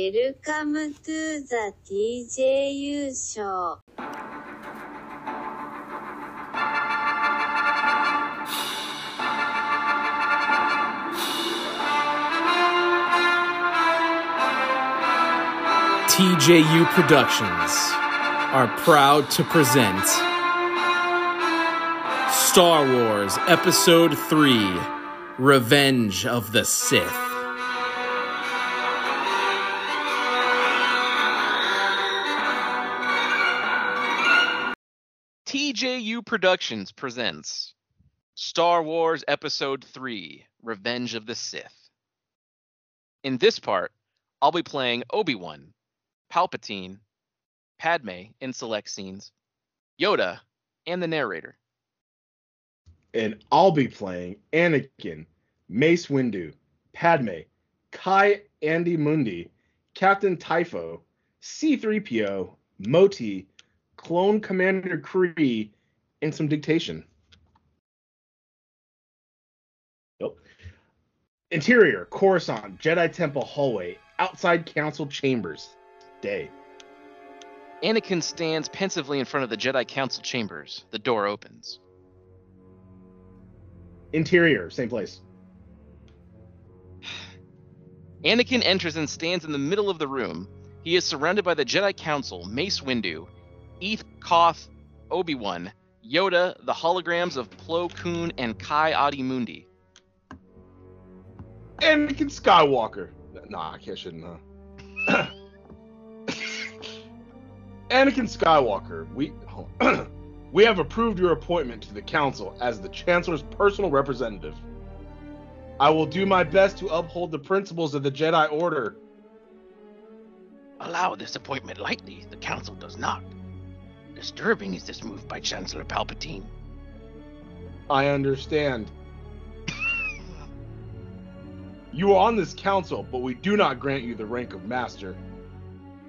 Welcome to the TJU show. TJU Productions are proud to present Star Wars Episode 3 Revenge of the Sith. Productions presents Star Wars Episode 3 Revenge of the Sith. In this part, I'll be playing Obi Wan, Palpatine, Padme in select scenes, Yoda, and the narrator. and I'll be playing Anakin, Mace Windu, Padme, Kai Andy Mundi, Captain Typho, C3PO, Moti, Clone Commander Gree, and some dictation. Nope. Interior, Coruscant, Jedi Temple hallway, outside council chambers. Day. Anakin stands pensively in front of the Jedi Council chambers. The door opens. Interior, same place. Anakin enters and stands in the middle of the room. He is surrounded by the Jedi Council, Mace Windu, Eeth Koth, Obi-Wan, Yoda, the holograms of Plo Koon, and Ki-Adi-Mundi. Anakin Skywalker. Nah, I shouldn't. Huh? Anakin Skywalker, we we have approved your appointment to the council as the Chancellor's personal representative. I will do my best to uphold the principles of the Jedi Order. allow this appointment lightly. The Council does not. Disturbing is this move by Chancellor Palpatine. I understand. You are on this council, but we do not grant you the rank of master.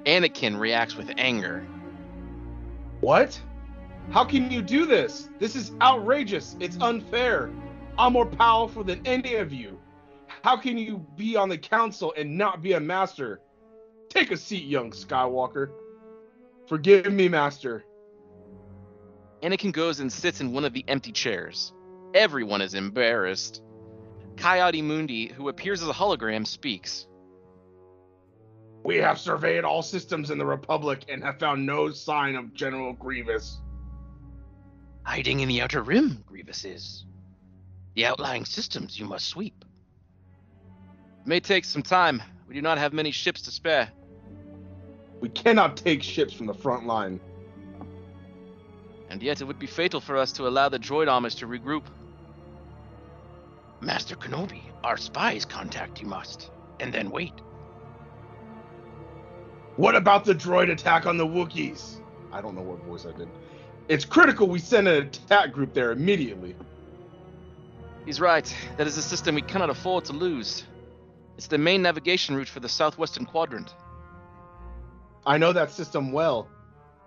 Anakin reacts with anger. What? How can you do this? This is outrageous. It's unfair. I'm more powerful than any of you. How can you be on the council and not be a master? Take a seat, young Skywalker. Forgive me, master. Anakin goes and sits in one of the empty chairs. Everyone is embarrassed. Ki-Adi-Mundi, who appears as a hologram, speaks. We have surveyed all systems in the Republic and have found no sign of General Grievous. Hiding in the Outer Rim, Grievous is. The outlying systems you must sweep. It may take some time. We do not have many ships to spare. We cannot take ships from the front line. And yet it would be fatal for us to allow the droid armies to regroup. Master Kenobi, our spies contact you must, and then wait. What about the droid attack on the Wookiees? I don't know what voice I did. It's critical we send an attack group there immediately. He's right. That is a system we cannot afford to lose. It's the main navigation route for the southwestern quadrant. I know that system well.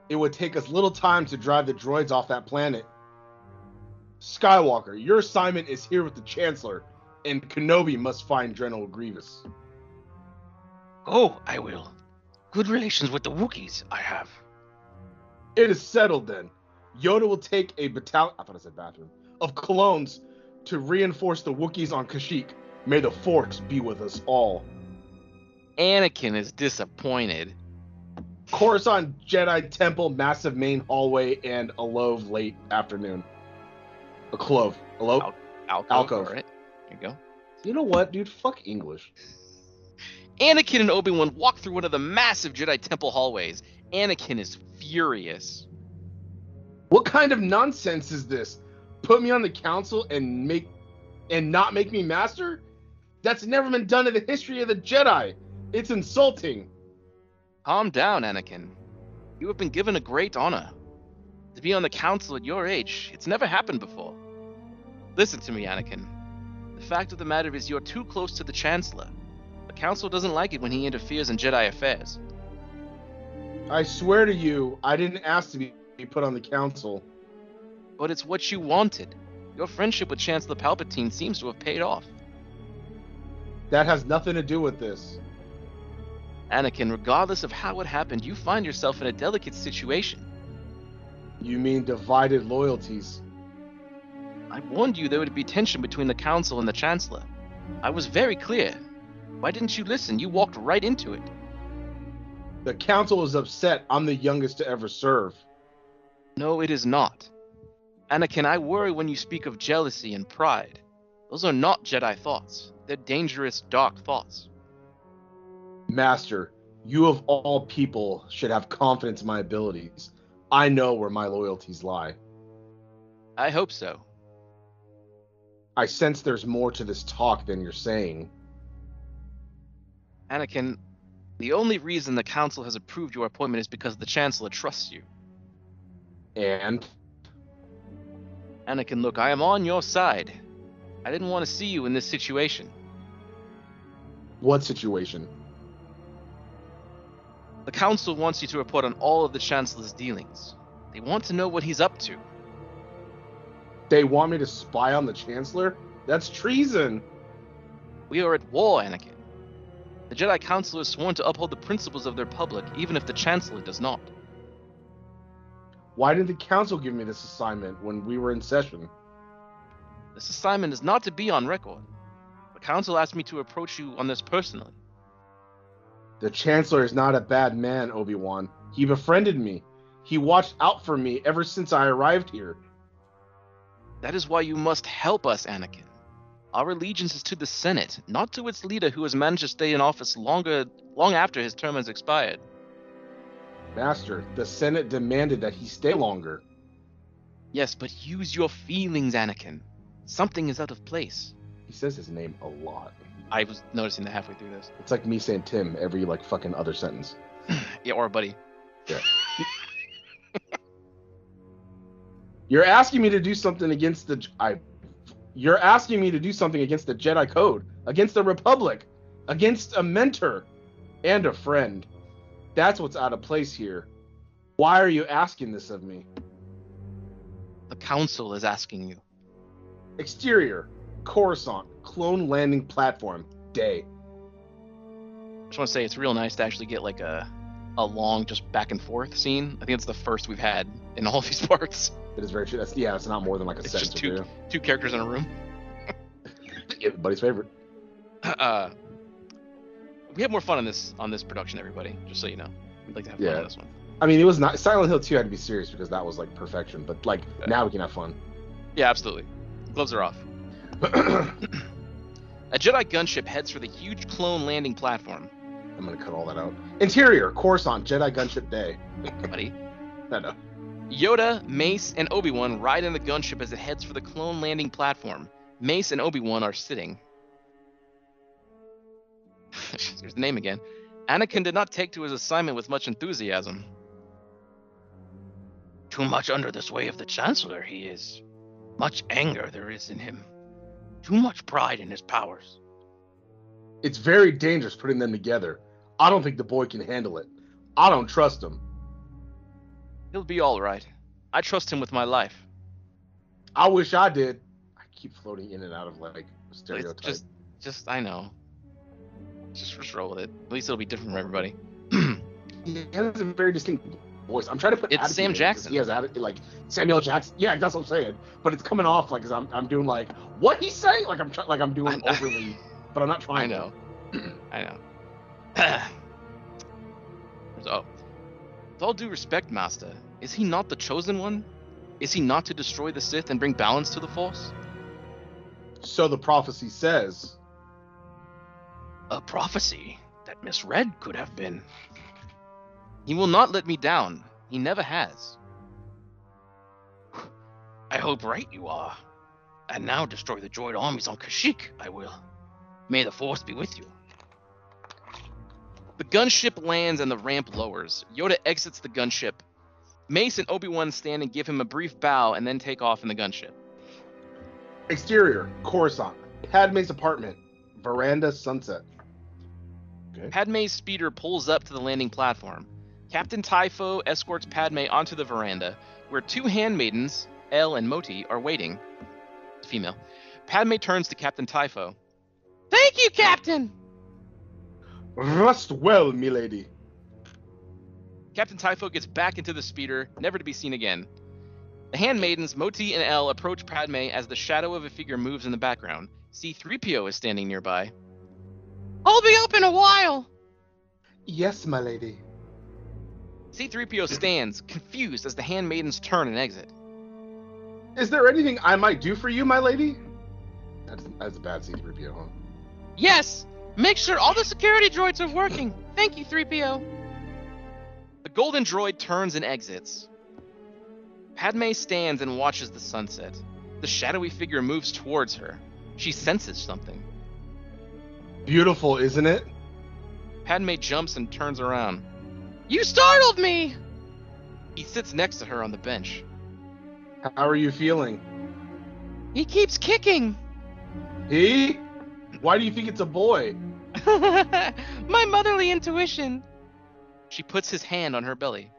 It would take us little time to drive the droids off that planet. Skywalker, your assignment is here with the Chancellor, and Kenobi must find General Grievous. Oh, I will. Good relations with the Wookiees, I have. It is settled then. Yoda will take a battalion, I thought I said bathroom, of clones to reinforce the Wookiees on Kashyyyk. May the Force be with us all. Anakin is disappointed. Coruscant Jedi Temple, massive main hallway, and a Alove late afternoon. A clove. Alove? Alcove. Alcove. All right. There you go. You know what, dude? Fuck English. Anakin and Obi-Wan walk through one of the massive Jedi Temple hallways. Anakin is furious. What kind of nonsense is this? Put me on the council and make and not make me master? That's never been done in the history of the Jedi. It's insulting. Calm down, Anakin. You have been given a great honor. To be on the council at your age, it's never happened before. Listen to me, Anakin. The fact of the matter is you're too close to the Chancellor. The council doesn't like it when he interferes in Jedi affairs. I swear to you, I didn't ask to be put on the council. But it's what you wanted. Your friendship with Chancellor Palpatine seems to have paid off. That has nothing to do with this. Anakin, regardless of how it happened, you find yourself in a delicate situation. You mean divided loyalties? I warned you there would be tension between the Council and the Chancellor. I was very clear. Why didn't you listen? You walked right into it. The council is upset I'm the youngest to ever serve. No, it is not. Anakin, I worry when you speak of jealousy and pride. Those are not Jedi thoughts. They're dangerous, dark thoughts. Master, you of all people should have confidence in my abilities. I know where my loyalties lie. I hope so. I sense there's more to this talk than you're saying. Anakin, the only reason the Council has approved your appointment is because the Chancellor trusts you. And Anakin, look, I am on your side. I didn't want to see you in this situation. what situation? The Council wants you to report on all of the Chancellor's dealings. They want to know what he's up to. They want me to spy on the Chancellor? That's treason. We are at war, Anakin. The Jedi Council is sworn to uphold the principles of their public, even if the Chancellor does not. Why didn't the council give me this assignment when we were in session? This assignment is not to be on record. The Council asked me to approach you on this personally. The Chancellor is not a bad man, Obi-Wan. He befriended me. He watched out for me ever since I arrived here. That is why you must help us, Anakin. Our allegiance is to the Senate, not to its leader who has managed to stay in office longer long after his term has expired. Master, the Senate demanded that he stay longer. Yes, but use your feelings, Anakin. Something is out of place. He says his name a lot. I was noticing that halfway through this. It's like me saying Tim every like fucking other sentence. Yeah, or buddy. Yeah. You're asking me to do something against the I You're asking me to do something against the Jedi Code, against the Republic, against a mentor and a friend. That's what's out of place here. Why are you asking this of me? The Council is asking you. Exterior, Coruscant, clone landing platform, day. I just want to say it's real nice to actually get like a a long just back and forth scene. I think it's the first we've had in all these parts. It is very true. That's yeah, it's not more than like a It's sentence just two two. characters in a room. Everybody's favorite. Uh, we have more fun on this on this production, everybody. Just so you know, we'd like to have fun Yeah. on this one. I mean, it was not Silent Hill 2 had to be serious because that was like perfection, but like Yeah. now we can have fun. Yeah, absolutely. Gloves are off. A Jedi gunship heads for the huge clone landing platform. I'm gonna cut all that out. Interior, Coruscant, Jedi gunship day. Buddy. No. Yoda, Mace, and Obi-Wan ride in the gunship as it heads for the clone landing platform. Mace and Obi-Wan are sitting. There's the name again. Anakin did not take to his assignment with much enthusiasm. Too much under the sway of the Chancellor he is. Much anger there is in him. Too much pride in his powers. It's very dangerous putting them together. I don't think the boy can handle it. I don't trust him. He'll be all right. I trust him with my life. I wish I did. I keep floating in and out of like It's stereotype. just, just I know. Just, just roll with it. At least it'll be different for everybody. He has a very distinct voice. I'm trying to put. It's Sam in it 'cause Jackson. He has attitude, like Samuel Jackson. Yeah, that's what I'm saying. But it's coming off like as I'm, I'm doing like what he's saying. Like I'm trying, like I'm doing I- overly, but I'm not trying. I trying. know. I know. oh. With all due respect, Master, is he not the chosen one? Is he not to destroy the Sith and bring balance to the Force? So the prophecy says. A prophecy that misread could have been. He will not let me down. He never has. I hope right you are. And now destroy the droid armies on Kashyyyk, I will. May the Force be with you. The gunship lands and the ramp lowers. Yoda exits the gunship. Mace and Obi-Wan stand and give him a brief bow and then take off in the gunship. Exterior, Coruscant, Padme's apartment, veranda, sunset. Okay. Padme's speeder pulls up to the landing platform. Captain Typho escorts Padme onto the veranda, where two handmaidens, Elle and Moti, are waiting. Female. Padme turns to Captain Typho. Thank you, Captain! Rust well, milady. Captain Typho gets back into the speeder, never to be seen again. The handmaidens, Moti and El, approach Padme as the shadow of a figure moves in the background. C-3PO is standing nearby. I'll be up in a while. Yes, my lady. C-3PO stands, confused as the handmaidens turn and exit. Is there anything I might do for you, my lady? That's, that's a bad C3PO, huh? Yes. Make sure all the security droids are working. Thank you, 3PO. The golden droid turns and exits. Padme stands and watches the sunset. The shadowy figure moves towards her. She senses something. Beautiful, isn't it? Padme jumps and turns around. You startled me. He sits next to her on the bench. How are you feeling? He keeps kicking. He? Why do you think it's a boy? My motherly intuition. She puts his hand on her belly.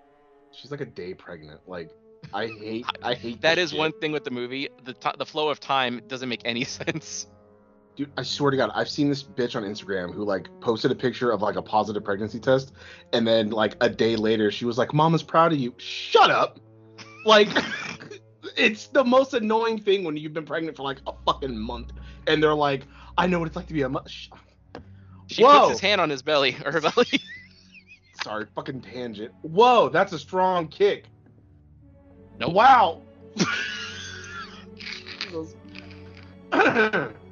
She's like a day pregnant. Like, I hate, I hate. That this shit. one thing with the movie. The t- the flow of time doesn't make any sense. Dude, I swear to God, I've seen this bitch on Instagram who like posted a picture of like a positive pregnancy test, and then like a day later, she was like, "Mama's proud of you." Shut up. Like, it's the most annoying thing when you've been pregnant for like a fucking month, and they're like, "I know what it's like to be a mother." She Whoa. puts his hand on his belly or her belly. Sorry, fucking tangent. Whoa, that's a strong kick. Nope. Wow.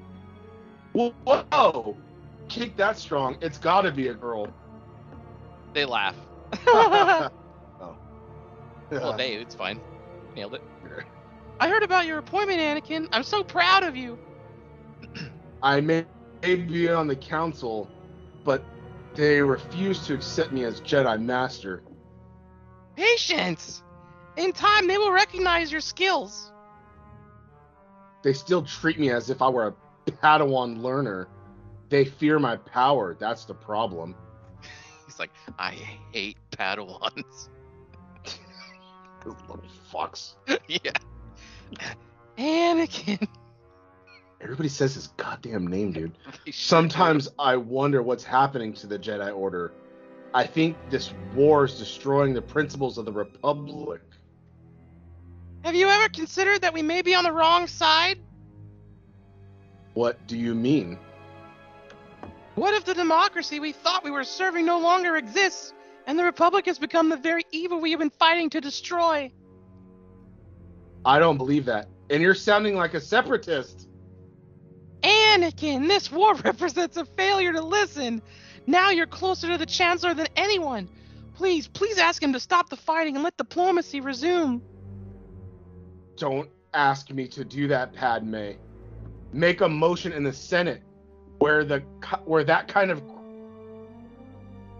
Whoa. Kick that strong. It's gotta be a girl. they laugh. oh. Well, they, it's fine. Nailed it. I heard about your appointment, Anakin. I'm so proud of you. I may, may be on the council, but they refuse to accept me as Jedi Master. Patience. In time, they will recognize your skills. They still treat me as if I were a Padawan learner. They fear my power. That's the problem. He's like, I hate Padawans. Little fucks. yeah. Anakin. Everybody says his goddamn name, dude. Sometimes I wonder what's happening to the Jedi Order. I think this war is destroying the principles of the Republic. Have you ever considered that we may be on the wrong side? What do you mean? What if the democracy we thought we were serving no longer exists, and the Republic has become the very evil we have been fighting to destroy? I don't believe that. And you're sounding like a separatist. Anakin, this war represents a failure to listen. Now you're closer to the Chancellor than anyone. Please, please ask him to stop the fighting and let diplomacy resume. Don't ask me to do that, Padme. Make a motion in the Senate where the where that kind of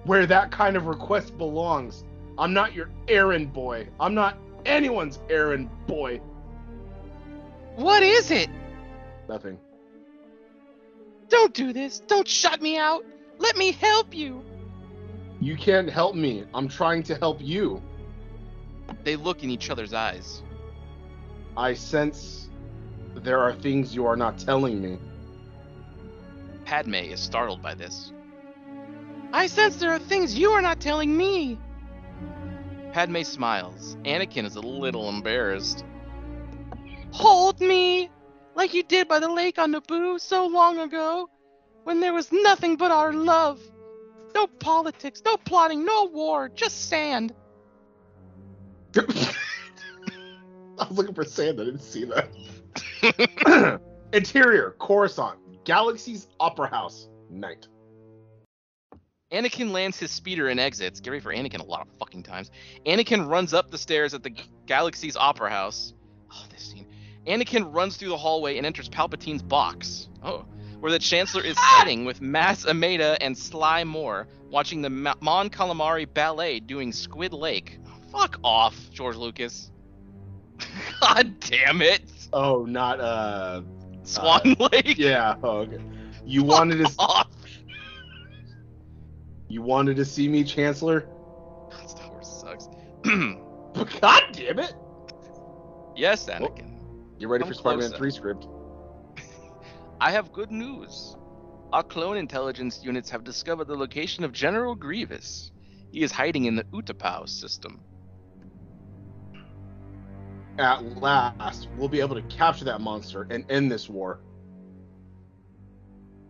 where that kind of request belongs. I'm not your errand boy. I'm not anyone's errand boy. What is it? Nothing. Don't do this. Don't shut me out. Let me help you. You can't help me. I'm trying to help you. They look in each other's eyes. I sense there are things you are not telling me. Padme is startled by this. I sense there are things you are not telling me. Padme smiles. Anakin is a little embarrassed. Hold me, like you did by the lake on Naboo so long ago, when there was nothing but our love. No politics, no plotting, no war, just sand. I was looking for sand. I didn't see that. Interior, Coruscant, Galaxy's Opera House, night. Anakin lands his speeder and exits. Get ready for Anakin a lot of fucking times. Anakin runs up the stairs at the Galaxy's Opera House. Oh, this scene. Anakin runs through the hallway and enters Palpatine's box. Oh, where the Chancellor is ah! sitting with Mas Amedda and Sly Moore watching the Ma- Mon Calamari ballet doing Squid Lake. Fuck off, George Lucas. God damn it. Oh, not uh. Swan Lake. Yeah. Oh, okay. You wanted to. Off. You wanted to see me, Chancellor. Star Wars sucks. God damn it! yes, Anakin. You ready Come for Spider-Man 3 script? I have good news. our clone intelligence units have discovered the location of General Grievous. He is hiding in the Utapau system. At last, we'll be able to capture that monster and end this war.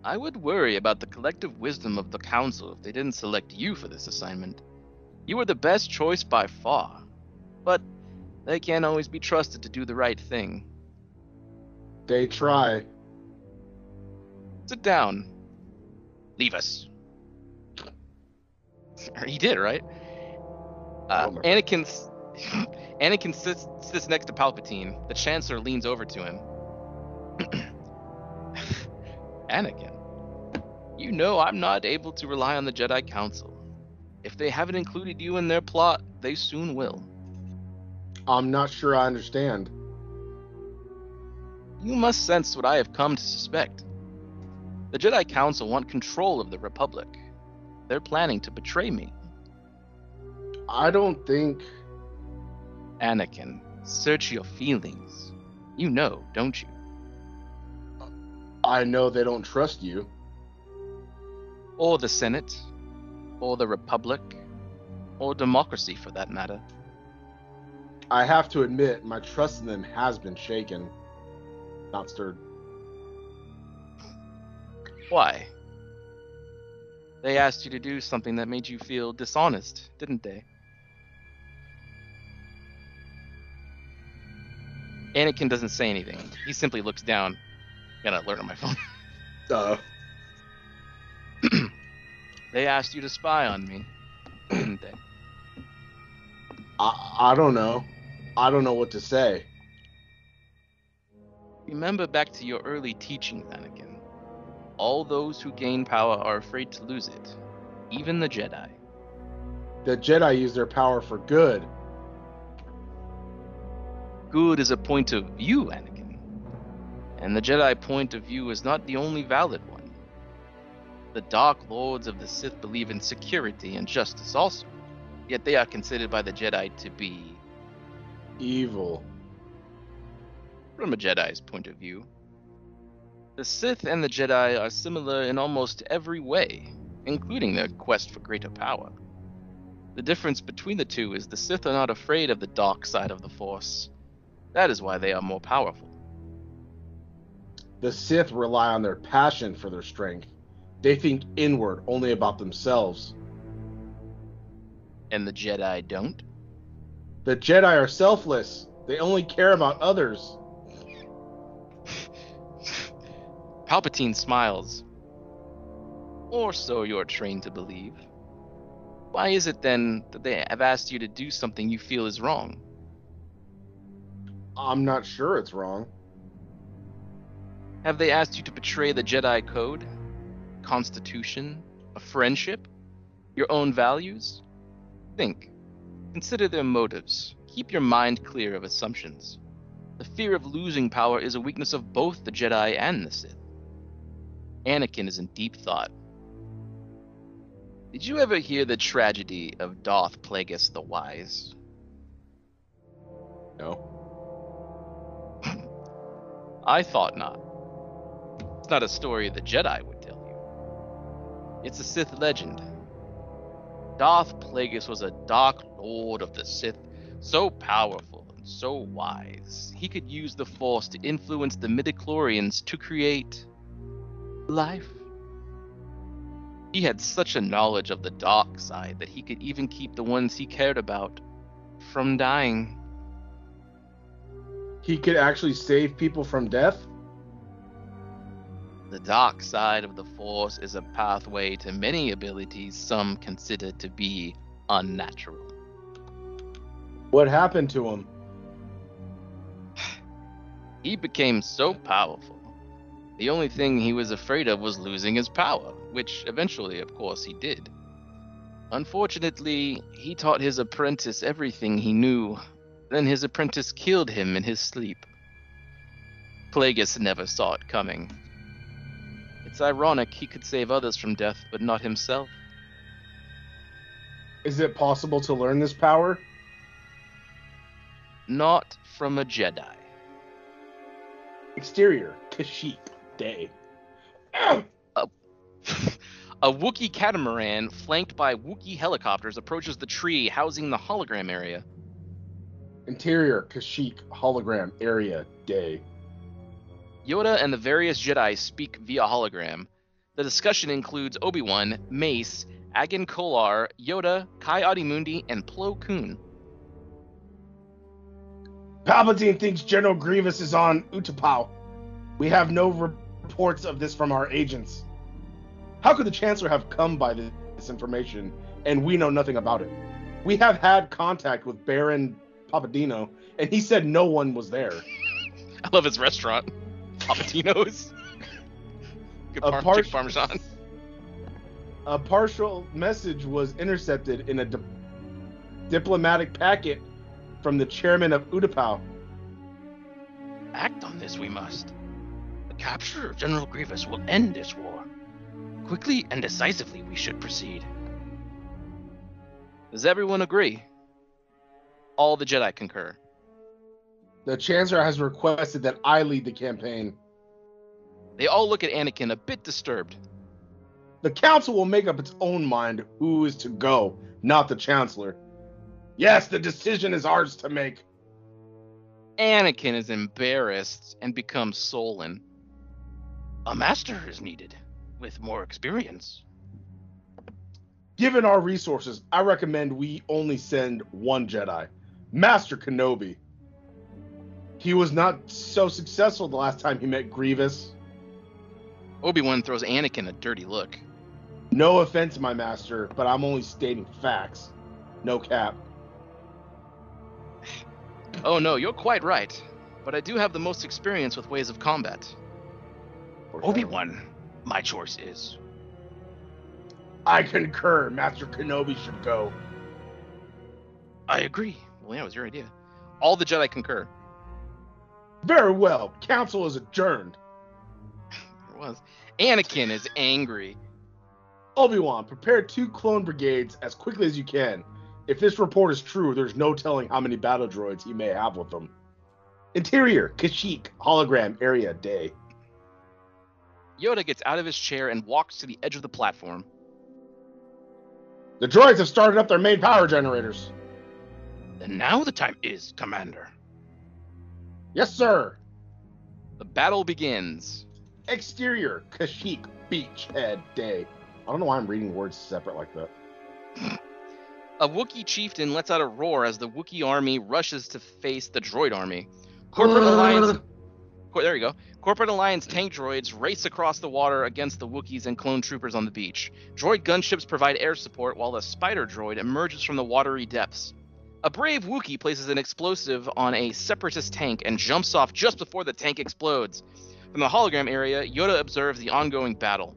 I would worry about the collective wisdom of the Council if they didn't select you for this assignment. You are the best choice by far, but they can't always be trusted to do the right thing. They try. Sit down. Leave us. he did, right? Uh. Anakin, Anakin sits, sits next to Palpatine. The Chancellor leans over to him. Anakin, you know I'm not able to rely on the Jedi Council. If they haven't included you in their plot, they soon will. I'm not sure I understand. You must sense what I have come to suspect. The Jedi Council want control of the Republic. They're planning to betray me. I don't think. Anakin, search your feelings. You know, don't you? I know they don't trust you. Or the Senate, or the Republic, or democracy for that matter. I have to admit, my trust in them has been shaken, not stirred. Why? They asked you to do something that made you feel dishonest, didn't they? Anakin doesn't say anything. He simply looks down. Got an alert on my phone. Uh, They asked you to spy on me, didn't they? I, I don't know. I don't know what to say. Remember back to your early teachings, Anakin. All those who gain power are afraid to lose it, even the Jedi. The Jedi use their power for good. Good is a point of view, Anakin. And the Jedi point of view is not the only valid one. The Dark Lords of the Sith believe in security and justice also, yet they are considered by the Jedi to be, Evil. from a Jedi's point of view. The Sith and the Jedi are similar in almost every way, including their quest for greater power. The difference between the two is the Sith are not afraid of the dark side of the Force. That is why they are more powerful. The Sith rely on their passion for their strength. They think inward only about themselves. And the Jedi don't? The Jedi are selfless. They only care about others. Palpatine smiles. Or so you're trained to believe. Why is it then that they have asked you to do something you feel is wrong? I'm not sure it's wrong. Have they asked you to betray the Jedi Code? Constitution? A friendship? Your own values? Think. Consider their motives. Keep your mind clear of assumptions. The fear of losing power is a weakness of both the Jedi and the Sith. Anakin is in deep thought. Did you ever hear the tragedy of Darth Plagueis the Wise? No. I thought not. It's not a story the Jedi would tell you. It's a Sith legend. Darth Plagueis was a dark lord of the Sith, so powerful and so wise. He could use the Force to influence the midi-chlorians to create life. He had such a knowledge of the dark side that he could even keep the ones he cared about from dying. He could actually save people from death? The dark side of the Force is a pathway to many abilities some consider to be unnatural. What happened to him? He became so powerful. The only thing he was afraid of was losing his power, which eventually, of course, he did. Unfortunately, he taught his apprentice everything he knew. Then his apprentice killed him in his sleep. Plagueis never saw it coming. It's ironic he could save others from death, but not himself. Is it possible to learn this power? Not from a Jedi. Exterior, Kashyyyk, day. A Wookiee catamaran flanked by Wookiee helicopters approaches the tree housing the hologram area. Interior Kashyyyk hologram area day. Yoda and the various Jedi speak via hologram. The discussion includes Obi-Wan, Mace, Agen Kolar, Yoda, Ki-Adi-Mundi, and Plo Koon. Palpatine thinks General Grievous is on Utapau. We have no reports of this from our agents. How could the Chancellor have come by this, this information and we know nothing about it? We have had contact with Baron Papadino, and he said no one was there. I love his restaurant, Papatino's. Good A par- part- parmesan. A partial message was intercepted in a di- diplomatic packet from the chairman of Utapau. Act on this, we must. The capture of General Grievous will end this war. Quickly and decisively, we should proceed. Does everyone agree? All the Jedi concur. The Chancellor has requested that I lead the campaign. They all look at Anakin a bit disturbed. The Council will make up its own mind who is to go, not the Chancellor. Yes, the decision is ours to make. Anakin is embarrassed and becomes sullen. A master is needed, with more experience. Given our resources, I recommend we only send one Jedi, Master Kenobi. He was not so successful the last time he met Grievous. Obi-Wan throws Anakin a dirty look. No offense, my master, but I'm only stating facts. No cap. Oh no, you're quite right. But I do have the most experience with ways of combat. Obi-Wan, my choice is. I concur. Master Kenobi should go. I agree. Well, yeah, it was your idea. All the Jedi concur. Very well. Council is adjourned. It was. Anakin is angry. Obi-Wan, prepare two clone brigades as quickly as you can. If this report is true, there's no telling how many battle droids he may have with him. Interior, Kashyyyk, hologram area day. Yoda gets out of his chair and walks to the edge of the platform. The droids have started up their main power generators. And now the time is, Commander. Yes, sir. The battle begins. Exterior, Kashyyyk, beachhead day. I don't know why I'm reading words separate like that. A Wookiee chieftain lets out a roar as the Wookiee army rushes to face the droid army. Corporate Alliance. Cor- there you go. Corporate Alliance tank droids race across the water against the Wookiees and clone troopers on the beach. Droid gunships provide air support while the spider droid emerges from the watery depths. A brave Wookiee places an explosive on a separatist tank and jumps off just before the tank explodes. From the hologram area, Yoda observes the ongoing battle.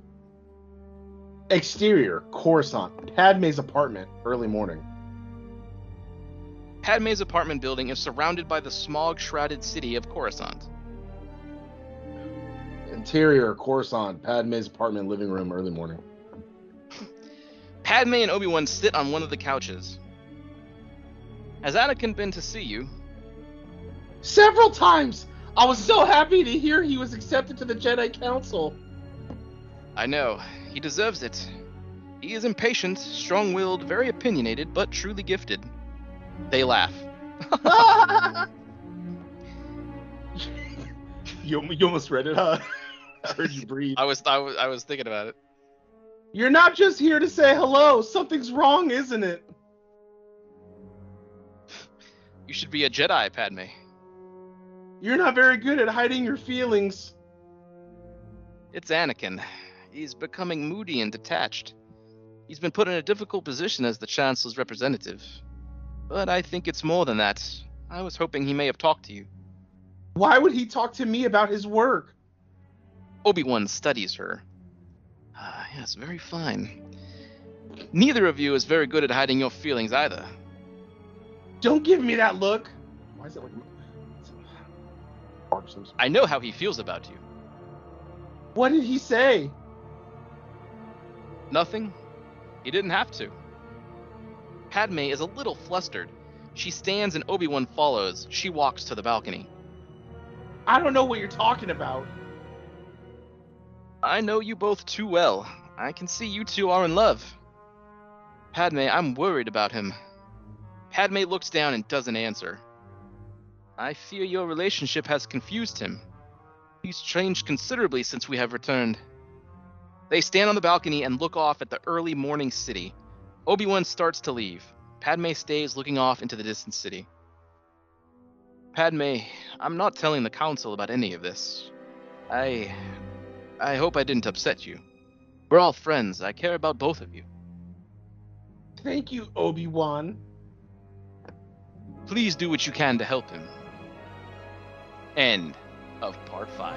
Exterior, Coruscant, Padme's apartment, early morning. Padme's apartment building is surrounded by the smog shrouded city of Coruscant. Interior, Coruscant, Padme's apartment, living room, early morning. Padme and Obi Wan sit on one of the couches. Has Anakin been to see you? Several times! I was so happy to hear he was accepted to the Jedi Council. I know. He deserves it. He is impatient, strong willed, very opinionated, but truly gifted. They laugh. you, you almost read it, huh? I heard you breathe. I was, I was I was thinking about it. You're not just here to say hello. Something's wrong, isn't it? You should be a Jedi, Padme. You're not very good at hiding your feelings. It's Anakin. He's becoming moody and detached. He's been put in a difficult position as the Chancellor's representative. But I think it's more than that. I was hoping he may have talked to you. Why would he talk to me about his work? Obi-Wan studies her. Ah, yes, very fine. Neither of you is very good at hiding your feelings either. Don't give me that look. Why is it like I know how he feels about you. What did he say? Nothing. He didn't have to. Padme is a little flustered. She stands and Obi-Wan follows. She walks to the balcony. I don't know what you're talking about. I know you both too well. I can see you two are in love. Padme, I'm worried about him. Padme looks down and doesn't answer. I fear your relationship has confused him. He's changed considerably since we have returned. They stand on the balcony and look off at the early morning city. Obi-Wan starts to leave. Padme stays looking off into the distant city. Padme, I'm not telling the council about any of this. I I hope I didn't upset you. We're all friends. I care about both of you. Thank you, Obi Wan. Please do what you can to help him. End of part 5.